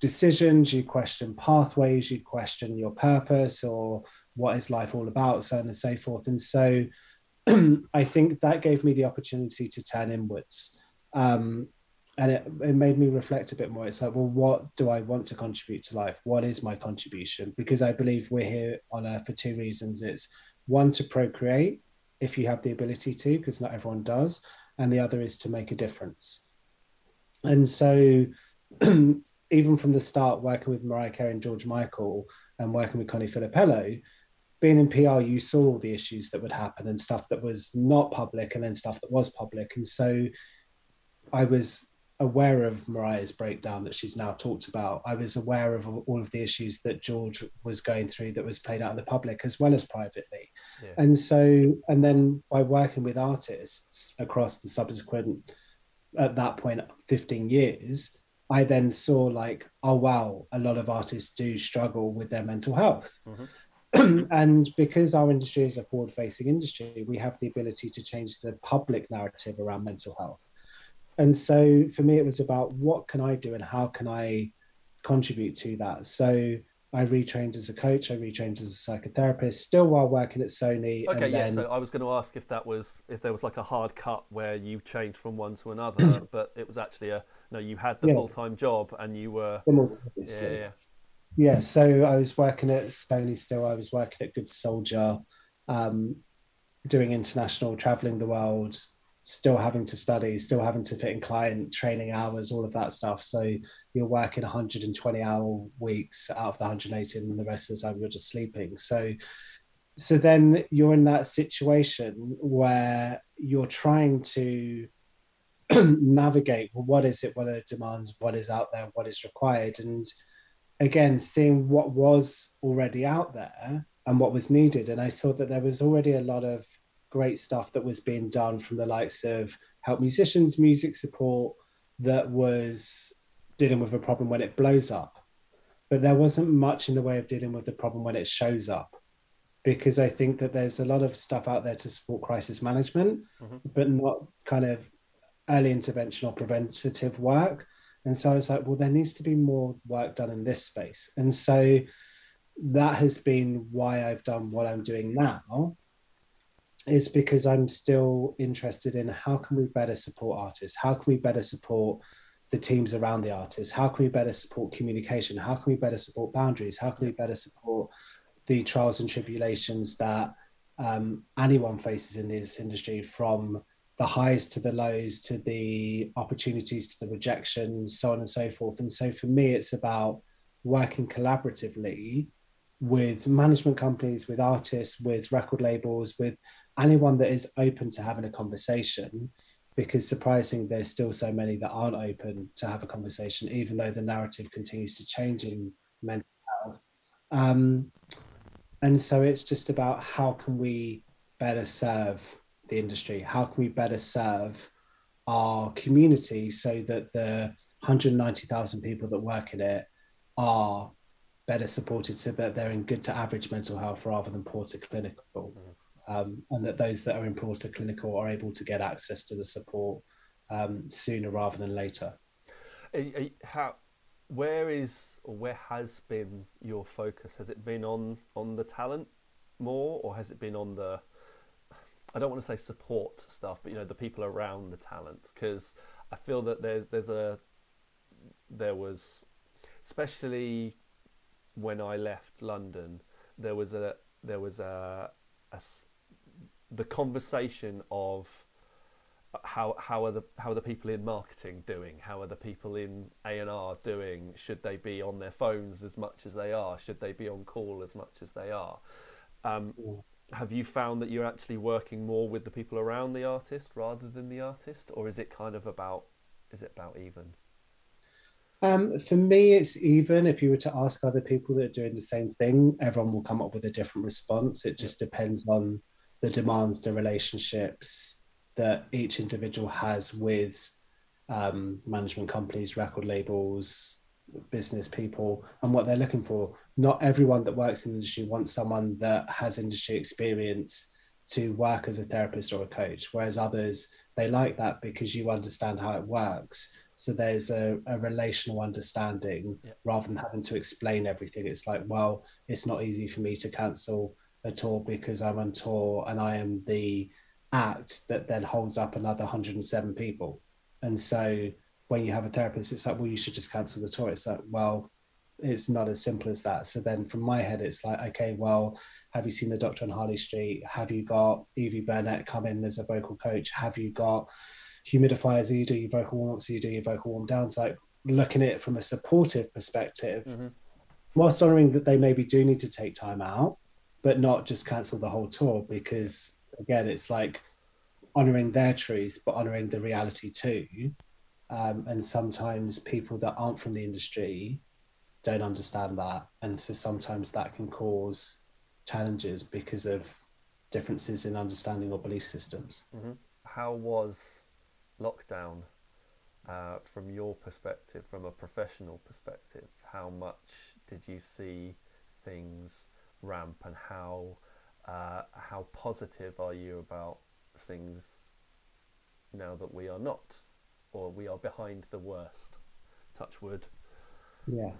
decisions, you question pathways, you question your purpose or what is life all about, so on and so forth. And so I think that gave me the opportunity to turn inwards. Um, and it, it made me reflect a bit more. It's like, well, what do I want to contribute to life? What is my contribution? Because I believe we're here on earth for two reasons. It's one to procreate, if you have the ability to, because not everyone does, and the other is to make a difference. And so, even from the start, working with Mariah Carey and George Michael, and working with Connie Filippello, being in PR, you saw all the issues that would happen and stuff that was not public, and then stuff that was public. And so, I was aware of Mariah's breakdown that she's now talked about. I was aware of all of the issues that George was going through that was played out in the public as well as privately. Yeah. And so, and then by working with artists across the subsequent, at that point, 15 years, I then saw like, oh, wow, a lot of artists do struggle with their mental health. Mm-hmm. and because our industry is a forward facing industry, we have the ability to change the public narrative around mental health and so for me it was about what can i do and how can i contribute to that so I retrained as a coach. I retrained as a psychotherapist, still while working at Sony. Okay, yeah. Then... So I was going to ask if that was if there was like a hard cut where you changed from one to another, but it was actually a No, you had the Yeah. full time job and you were. simultaneously. Yeah, yeah. Yeah, so I was working at Sony still. I was working at Good Soldier, um, doing international, traveling the world, still having to study, still having to fit in client training hours, all of that stuff. So you're working 120 hour weeks out of the 180, and the rest of the time you're just sleeping. So, so then you're in that situation where you're trying to navigate. Well, what is it? What are the demands? What is out there? What is required? And again seeing what was already out there and what was needed and i saw that there was already a lot of great stuff that was being done from the likes of help musicians music support that was dealing with a problem when it blows up but there wasn't much in the way of dealing with the problem when it shows up because i think that there's a lot of stuff out there to support crisis management Mhm. but not kind of early intervention or preventative work and so I was like, well, there needs to be more work done in this space. And so that has been why I've done what I'm doing now, is because I'm still interested in how can we better support artists? How can we better support the teams around the artists? How can we better support communication? How can we better support boundaries? How can we better support the trials and tribulations that um, anyone faces in this industry from the highs to the lows to the opportunities to the rejections so on and so forth and so for me it's about working collaboratively with management companies with artists with record labels with anyone that is open to having a conversation because surprisingly there's still so many that aren't open to have a conversation even though the narrative continues to change in mental health um, and so it's just about how can we better serve the industry? How can we better serve our community so that the 190,000 people that work in it are better supported so that they're in good to average mental health rather than poor to clinical? Um, and that those that are in poor to clinical are able to get access to the support um, sooner rather than later. How, where is or where has been your focus? Has it been on on the talent more, or has it been on the I don't want to say support stuff, but you know the people around the talent? Because I feel that there's there's a there was especially when I left London, there was a there was a, a the conversation of how how are the how are the people in marketing doing? How are the people in A and R doing? Should they be on their phones as much as they are? Should they be on call as much as they are? Um, have you found that you're actually working more with the people around the artist rather than the artist, or is it kind of about is it about even? Um, for me, it's even. If you were to ask other people that are doing the same thing, everyone will come up with a different response. It just depends on the demands, the relationships that each individual has with um, management companies, record labels, business people, and what they're looking for. Not everyone that works in the industry wants someone that has industry experience to work as a therapist or a coach, whereas others they like that because you understand how it works. So there's a, a relational understanding Yeah. rather than having to explain everything. It's like, well, it's not easy for me to cancel a tour because I'm on tour and I am the act that then holds up another 107 people. And so when you have a therapist, it's like, well, you should just cancel the tour. It's like, well, it's not as simple as that. So then from my head, it's like, okay, well, have you seen the doctor on Harley Street? Have you got Evie Burnett come in as a vocal coach? Have you got humidifiers? You do your vocal warm ups, you do your vocal warm downs, like looking at it from a supportive perspective, Mhm. whilst honoring that they maybe do need to take time out, but not just cancel the whole tour because again, it's like honoring their truth, but honoring the reality too. Um, and sometimes people that aren't from the industry don't understand that. And so sometimes that can cause challenges because of differences in understanding or belief systems. hmm How was lockdown uh, from your perspective, from a professional perspective? How much did you see things ramp, and how uh, how positive are you about things now that we are not, or we are behind the worst? Touch wood. Yeah.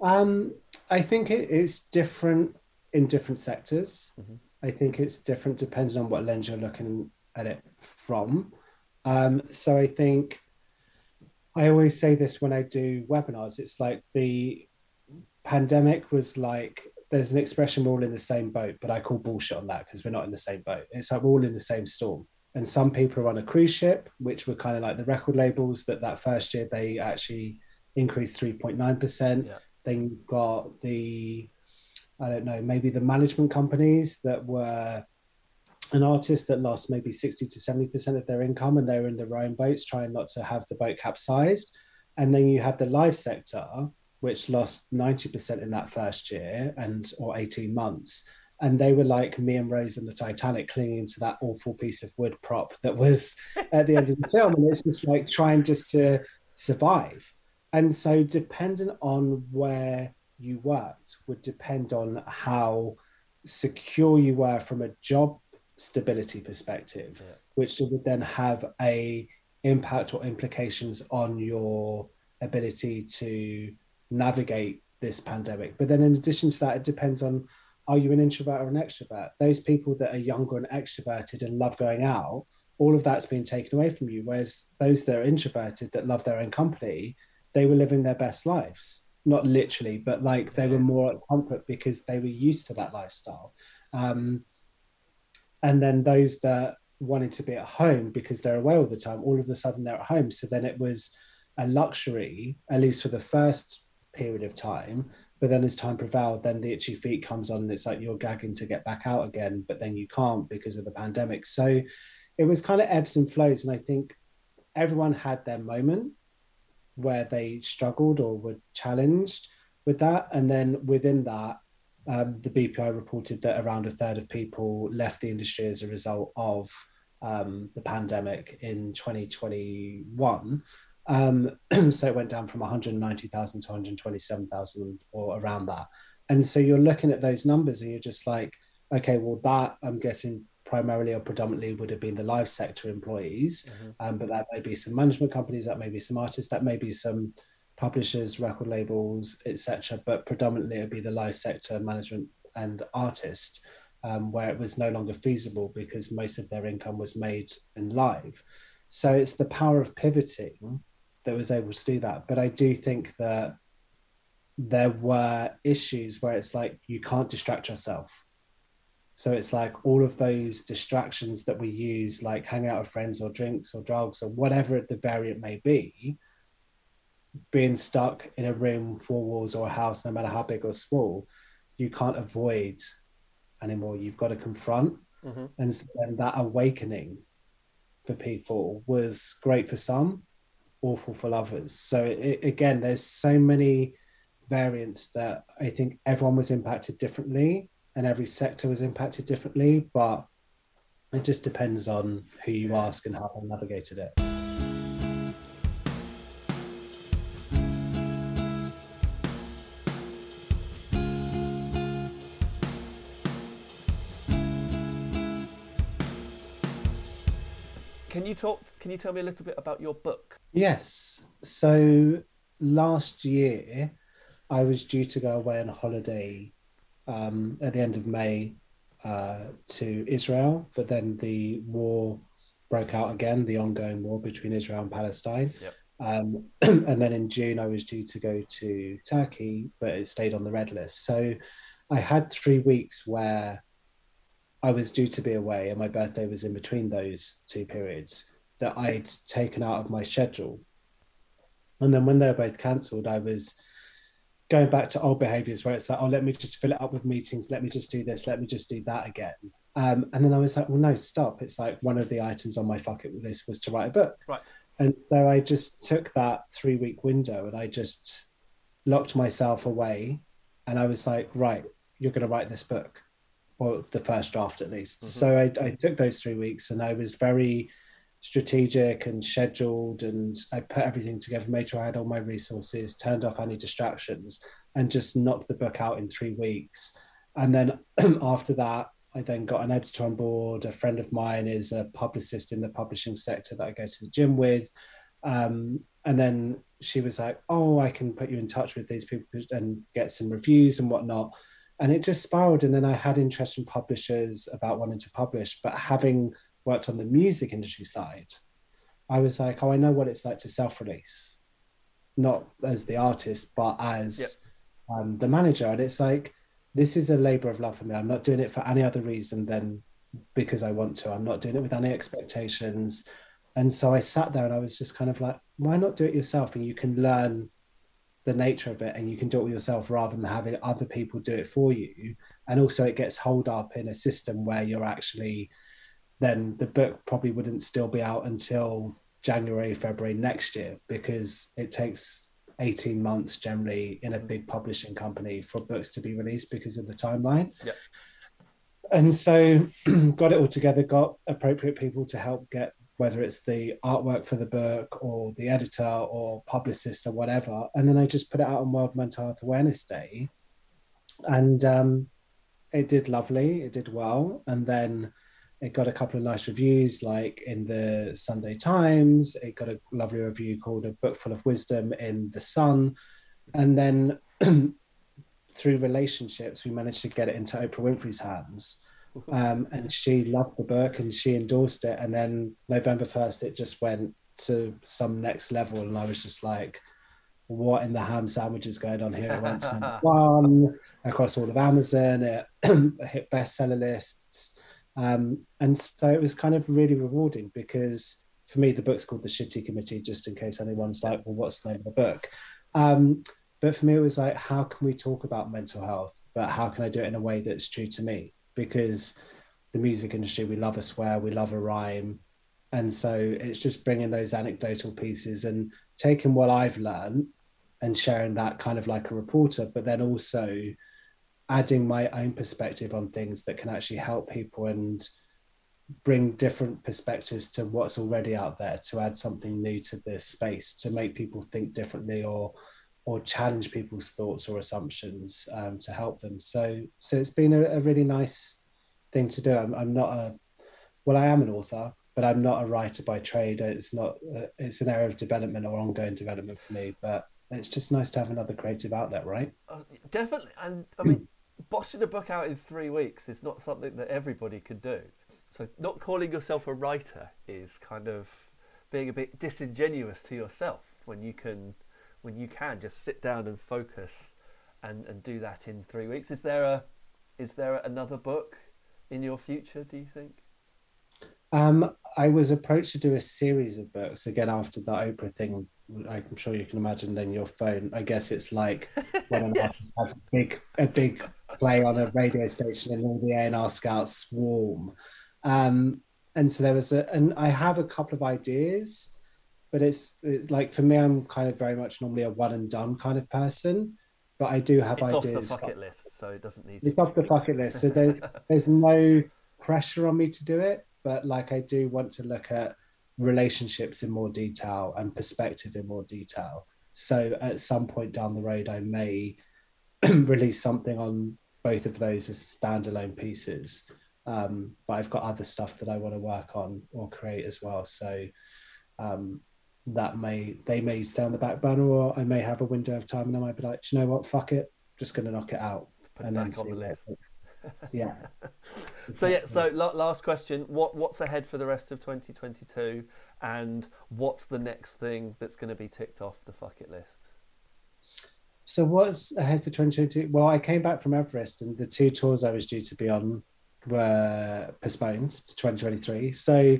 Um, I think it is different in different sectors. Mhm. I think it's different depending on what lens you're looking at it from. Um, so I think I always say this when I do webinars. It's like the pandemic was like there's an expression we're all in the same boat, but I call bullshit on that because we're not in the same boat. It's like we're all in the same storm. And some people are on a cruise ship, which were kind of like the record labels that that first year they actually increased 3.9%. Yeah. Then you've got the, I don't know, maybe the management companies that were an artist that lost maybe 60 to 70% of their income and they were in their own boats trying not to have the boat capsized. And then you had the live sector, which lost 90% in that first year and or 18 months. And they were like me and Rose in the Titanic clinging to that awful piece of wood prop that was at the end of the film. And it's just like trying just to survive. And so dependent on where you worked would depend on how secure you were from a job stability perspective yeah. which would then have a impact or implications on your ability to navigate this pandemic. But then in addition to that, it depends on are you an introvert or an extrovert? Those people that are younger and extroverted and love going out, all of that's been taken away from you. Whereas those that are introverted that love their own company, they were living their best lives. Not literally, but like they were more at comfort because they were used to that lifestyle. Um, and then those that wanted to be at home because they're away all the time, all of a sudden they're at home. So then it was a luxury, at least for the first period of time. But then as time prevailed, then the itchy feet comes on and it's like you're gagging to get back out again, but then you can't because of the pandemic. So it was kind of ebbs and flows. And I think everyone had their moment where they struggled or were challenged with that. And then within that, um, the BPI reported that around a third of people left the industry as a result of um, the pandemic in 2021. Um, so it went down from 190,000 to 127,000 or around that. And so you're looking at those numbers and you're just like, okay, well, that I'm guessing primarily or predominantly would have been the live sector employees, mm-hmm. um, but that may be some management companies, that may be some artists, that may be some publishers, record labels, etc. But predominantly it would be the live sector management and artist, um, where it was no longer feasible because most of their income was made in live. So it's the power of pivoting that was able to do that. But I do think that there were issues where it's like you can't distract yourself. So it's like all of those distractions that we use, like hang out with friends or drinks or drugs or whatever the variant may be, being stuck in a room, four walls, or a house, no matter how big or small, you can't avoid anymore. You've got to confront. Mm-hmm. And so then that awakening for people was great for some awful for others. So it, again, there's so many variants that I think everyone was impacted differently and every sector was impacted differently, but it just depends on who you ask and how they navigated it. Talk? Can you tell me a little bit about your book? Yes. So last year, I was due to go away on a holiday um, at the end of May uh, to Israel, but then the war broke out again, the ongoing war between Israel and Palestine. Yep. Um, and then in June, I was due to go to Turkey, but it stayed on the red list. So I had three weeks where I was due to be away, and my birthday was in between those two periods that I'd taken out of my schedule. And then when they were both cancelled, I was going back to old behaviors where it's like, oh, let me just fill it up with meetings. Let me just do this. Let me just do that again. Um, and then I was like, well, no, stop. It's like one of the items on my bucket list was to write a book. Right. And so I just took that three week window and I just locked myself away. And I was like, right, you're going to write this book or the first draft at least. Mm-hmm. So I, I, took those three weeks and I was very strategic and scheduled and I put everything together, made sure I had all my resources, turned off any distractions, and just knocked the book out in three weeks. And then after that, I then got an editor on board. A friend of mine is a publicist in the publishing sector that I go to the gym with. Um, and then she was like, Oh, I can put you in touch with these people and get some reviews and whatnot and it just spiraled and then i had interest from publishers about wanting to publish but having worked on the music industry side i was like oh i know what it's like to self-release not as the artist, but as Yep. um, the manager. And it's like, this is a labor of love for me. I'm not doing it for any other reason than because I want to. I'm not doing it with any expectations. And so I sat there and I was just kind of like, why not do it yourself? And you can learn the nature of it and you can do it yourself rather than having other people do it for you. And also, it gets hold up in a system where you're actually, then the book probably wouldn't still be out until January, February next year because it takes 18 months generally in a big publishing company for books to be released because of the timeline. Yep. And so got it all together, got appropriate people to help get whether it's the artwork for the book or the editor or publicist or whatever. And then I just put it out on World Mental Health Awareness Day. And um, it did lovely, it did well. And then it got a couple of nice reviews, like in the Sunday Times. It got a lovely review called A Book Full of Wisdom in The Sun. And then through relationships, we managed to get it into Oprah Winfrey's hands. Um, and she loved the book and she endorsed it. And then November 1st, it just went to some next level. And I was just like, what in the ham sandwich is going on here? It went to number one across all of Amazon, it hit bestseller lists. Um, and so it was kind of really rewarding because for me, the book's called The Shitty Committee, just in case anyone's like, well, what's the name of the book? Um, but for me, it was like, how can we talk about mental health, but how can I do it in a way that's true to me? Because the music industry, we love a swear, we love a rhyme. And so it's just bringing those anecdotal pieces and taking what I've learned and sharing that kind of like a reporter, but then also adding my own perspective on things that can actually help people and bring different perspectives to what's already out there to add something new to this space to make people think differently or or challenge people's thoughts or assumptions um, to help them. So so it's been a, a really nice thing to do. I'm, I'm not a well i am an author but i'm not a writer by trade. It's not uh, it's an area of development or ongoing development for me but it's just nice to have another creative outlet right? Uh, definitely, and I mean, bossing a book out in three weeks is not something that everybody could do. So, not calling yourself a writer is kind of being a bit disingenuous to yourself when you can, when you can just sit down and focus, and and do that in three weeks. Is there a, is there another book in your future? Do you think? Um, I was approached to do a series of books again after the Oprah thing. I'm sure you can imagine. Then your phone, I guess it's like when an artist has a big a big play on a radio station and all the A and R scouts swarm. Um, and so there was a, and I have a couple of ideas, but it's, it's like for me, I'm kind of very much normally a one and done kind of person. But I do have It's off ideas. the bucket list, so it doesn't need. It's to off the bucket list. So there, there's no pressure on me to do it, but like I do want to look at relationships in more detail and perspective in more detail. So at some point down the road, I may release something on both of those as standalone pieces. Um, but I've got other stuff that I want to work on or create as well. So um, that may they may stay on the back burner, or I may have a window of time and I might be like, you know what, fuck it, just going to knock it out Put it and then back on the list. Yeah. So yeah, so la- last question: what what's ahead for the rest of 2022, and what's the next thing that's going to be ticked off the fuck it list? So what's ahead for 2022? Well, I came back from Everest, and the two tours I was due to be on were postponed to 2023. So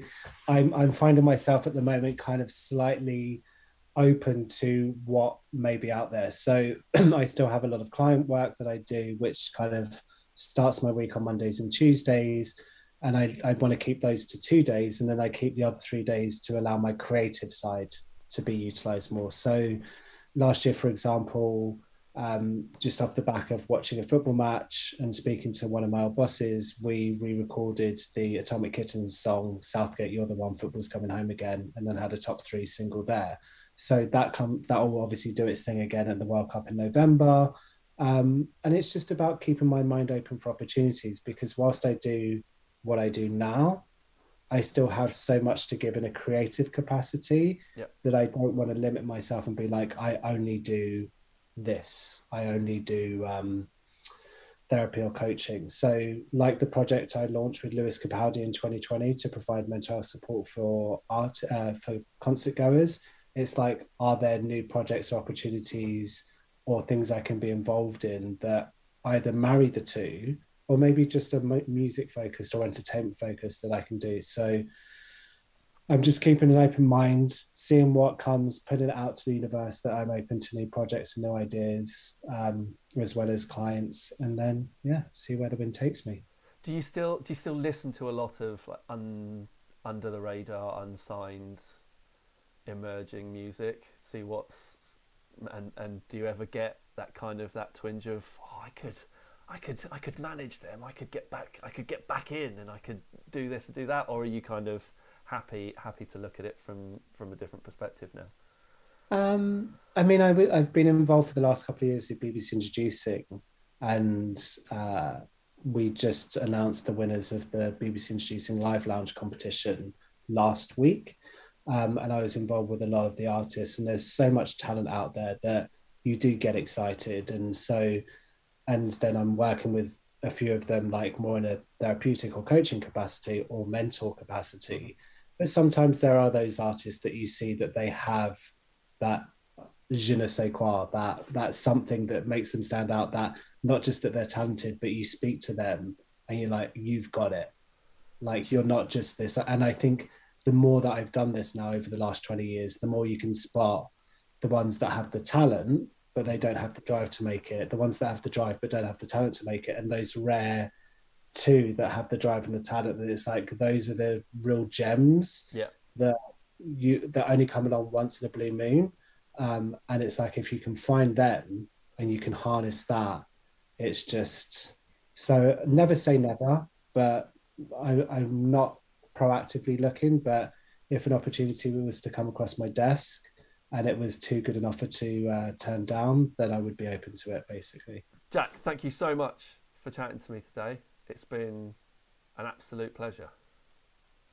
I'm I'm finding myself at the moment kind of slightly open to what may be out there. So I still have a lot of client work that I do, which kind of starts my week on Mondays and Tuesdays. And I, I want to keep those to two days, and then I keep the other three days to allow my creative side to be utilized more. So last year, for example, um, just off the back of watching a football match and speaking to one of my old bosses, we re-recorded the Atomic Kitten's song "Southgate, You're the One." Football's coming home again, and then had a top three single there. So that come that will obviously do its thing again at the World Cup in November. Um, and it's just about keeping my mind open for opportunities because whilst I do what I do now, I still have so much to give in a creative capacity Yep. that I don't want to limit myself and be like, I only do this. I only do um, therapy or coaching. So, like the project I launched with Lewis Capaldi in 2020 to provide mental health support for art uh, for concert goers, it's like, are there new projects or opportunities or things I can be involved in that either marry the two or maybe just a music focused or entertainment focused that I can do. So I'm just keeping an open mind, seeing what comes, putting it out to the universe that I'm open to new projects and new ideas, um, as well as clients, and then yeah, see where the wind takes me. Do you still do you still listen to a lot of un, under the radar, unsigned, emerging music? See what's and and do you ever get that kind of that twinge of oh, I could I could I could manage them. I could get back. I could get back in, and I could do this and do that. Or are you kind of happy happy to look at it from from a different perspective now? Um, I mean, i w- I've been involved for the last couple of years with BBC Introducing, and uh, we just announced the winners of the BBC Introducing Live Lounge competition last week. Um, and I was involved with a lot of the artists, and there's so much talent out there that you do get excited. And so and then I'm working with a few of them like more in a therapeutic or coaching capacity or mentor capacity. But sometimes there are those artists that you see that they have that je ne sais quoi, that that's something that makes them stand out. That not just that they're talented, but you speak to them and you're like, you've got it. Like you're not just this. And I think the more that I've done this now over the last 20 years, the more you can spot the ones that have the talent but they don't have the drive to make it. The ones that have the drive but don't have the talent to make it, and those rare two that have the drive and the talent, that it's like those are the real gems. Yeah. That you that only come along once in a blue moon, um, and it's like if you can find them and you can harness that, it's just so never say never, but I, I'm not proactively looking, but if an opportunity was to come across my desk and it was too good an offer to uh, turn down, then I would be open to it, basically. Jack, thank you so much for chatting to me today. It's been an absolute pleasure.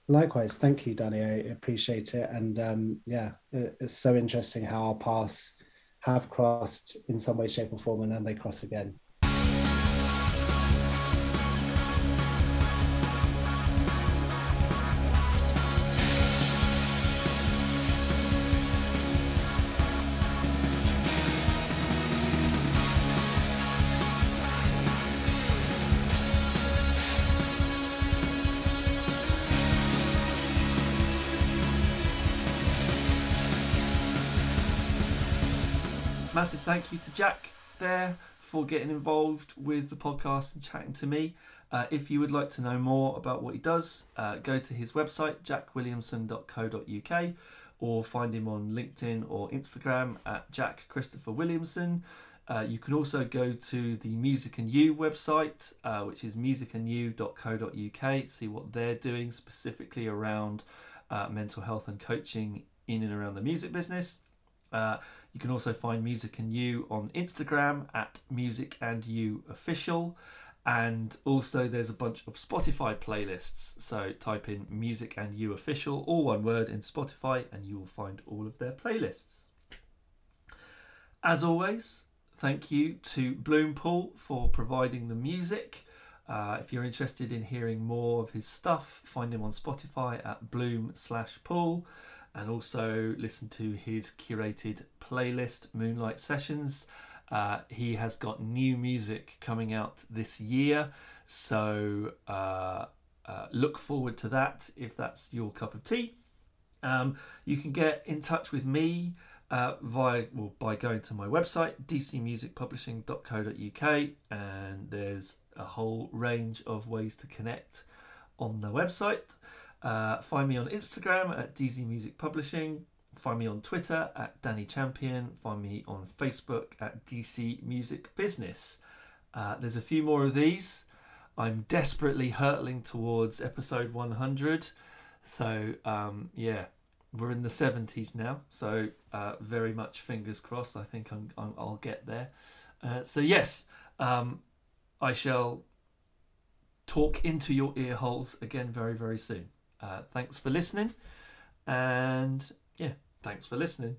Likewise, thank you, Danny. I appreciate it, and um, yeah, it's so interesting how our paths have crossed in some way, shape, or form, and then they cross again. Thank you to Jack there for getting involved with the podcast and chatting to me. Uh, if you would like to know more about what he does, uh, go to his website, jackwilliamson.co.uk, or find him on LinkedIn or Instagram at Jack Christopher Williamson. Uh, you can also go to the Music and You website, uh, which is musicandyou.co.uk, see what they're doing specifically around uh, mental health and coaching in and around the music business. You can also find Music and You on Instagram at Music and You Official. And also, there's a bunch of Spotify playlists. So type in Music and You Official, all one word, in Spotify, and you will find all of their playlists. As always, thank you to Bloompool for providing the music. Uh, if you're interested in hearing more of his stuff, find him on Spotify at Bloom slash Pool and also listen to his curated playlist, Moonlight Sessions. Uh, he has got new music coming out this year, so uh, uh, look forward to that if that's your cup of tea. Um, you can get in touch with me uh, via well, by going to my website dcmusicpublishing.co.uk, and there's a whole range of ways to connect on the website. Uh, find me on Instagram at DC Music Publishing. Find me on Twitter at Danny Champion. Find me on Facebook at DC Music Business. Uh, there's a few more of these. I'm desperately hurtling towards episode 100. So, um, yeah, we're in the 70s now. So, uh, very much fingers crossed. I think I'm, i will get there. Uh, so, yes, um, I shall talk into your ear holes again very, very soon. Uh, thanks for listening. And yeah, thanks for listening.